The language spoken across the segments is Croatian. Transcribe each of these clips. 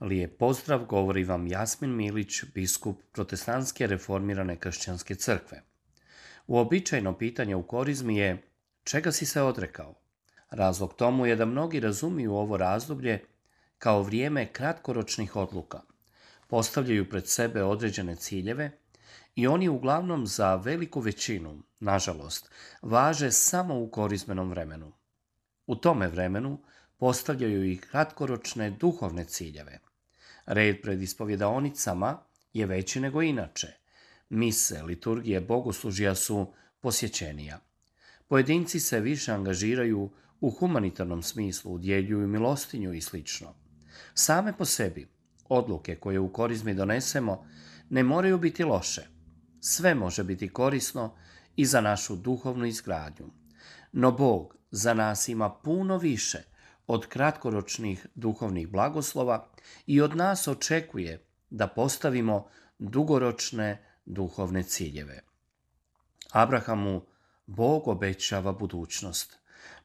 Lijep pozdrav, govori vam Jasmin Milić, biskup protestantske reformirane kršćanske crkve. Uobičajeno pitanje u korizmi je čega si se odrekao? Razlog tomu je da mnogi razumiju ovo razdoblje kao vrijeme kratkoročnih odluka. Postavljaju pred sebe određene ciljeve i oni uglavnom za veliku većinu, nažalost, važe samo u korizmenom vremenu. U tome vremenu postavljaju i kratkoročne duhovne ciljeve – Red pred ispovjedaonicama je veći nego inače. Mise, liturgije, bogoslužja su posjećenija. Pojedinci se više angažiraju u humanitarnom smislu, udjeljuju milostinju i sl. Same po sebi, odluke koje u korizmi donesemo ne moraju biti loše. Sve može biti korisno i za našu duhovnu izgradnju. No Bog za nas ima puno više od kratkoročnih duhovnih blagoslova i od nas očekuje da postavimo dugoročne duhovne ciljeve. Abrahamu Bog obećava budućnost.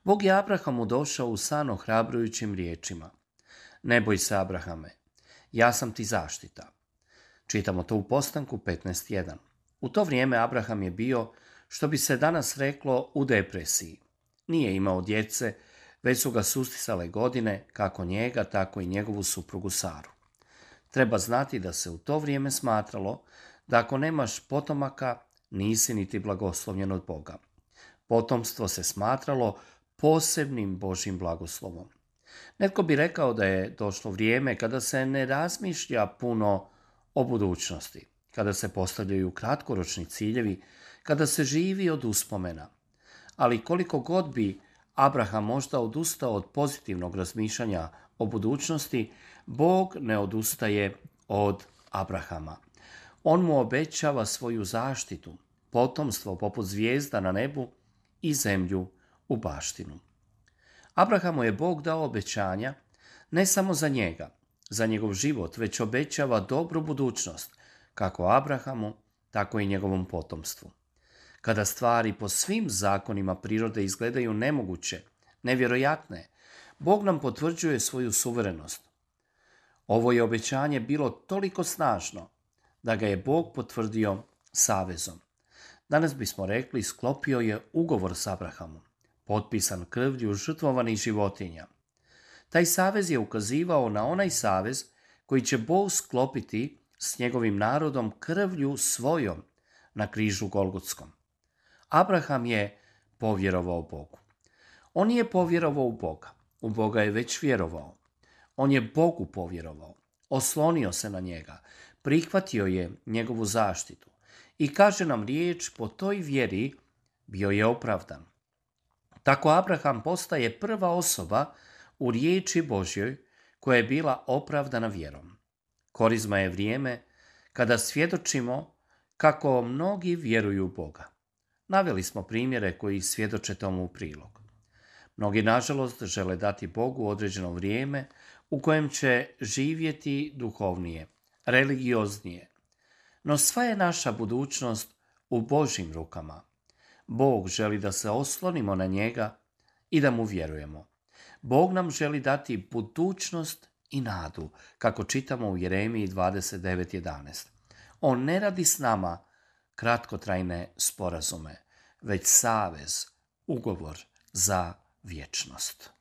Bog je Abrahamu došao u san ohrabrujućim riječima. Ne boj se, Abrahame, ja sam ti zaštita. Čitamo to u postanku 15.1. U to vrijeme Abraham je bio, što bi se danas reklo, u depresiji. Nije imao djece, već su ga sustisale godine, kako njega, tako i njegovu suprugu Saru. Treba znati da se u to vrijeme smatralo da ako nemaš potomaka, nisi niti blagoslovljen od Boga. Potomstvo se smatralo posebnim Božim blagoslovom. Netko bi rekao da je došlo vrijeme kada se ne razmišlja puno o budućnosti, kada se postavljaju kratkoročni ciljevi, kada se živi od uspomena. Ali koliko god bi Abraham možda odustao od pozitivnog razmišljanja o budućnosti, Bog ne odustaje od Abrahama. On mu obećava svoju zaštitu, potomstvo poput zvijezda na nebu i zemlju u baštinu. Abrahamu je Bog dao obećanja ne samo za njega, za njegov život, već obećava dobru budućnost, kako Abrahamu, tako i njegovom potomstvu. Kada stvari po svim zakonima prirode izgledaju nemoguće, nevjerojatne, Bog nam potvrđuje svoju suverenost. Ovo je obećanje bilo toliko snažno da ga je Bog potvrdio savezom. Danas bismo rekli sklopio je ugovor s Abrahamom, potpisan krvlju žrtvovanih životinja. Taj savez je ukazivao na onaj savez koji će Bog sklopiti s njegovim narodom krvlju svojom na križu Golgotskom. Abraham je povjerovao Bogu. On je povjerovao u Boga. U Boga je već vjerovao. On je Bogu povjerovao. Oslonio se na njega. Prihvatio je njegovu zaštitu. I kaže nam riječ, po toj vjeri bio je opravdan. Tako Abraham postaje prva osoba u riječi Božjoj koja je bila opravdana vjerom. Korizma je vrijeme kada svjedočimo kako mnogi vjeruju u Boga. Naveli smo primjere koji svjedoče tomu u prilog. Mnogi, nažalost, žele dati Bogu određeno vrijeme u kojem će živjeti duhovnije, religioznije. No sva je naša budućnost u Božim rukama. Bog želi da se oslonimo na njega i da mu vjerujemo. Bog nam želi dati budućnost i nadu, kako čitamo u Jeremiji 29.11. On ne radi s nama kratkotrajne sporazume, već savez, ugovor za vječnost.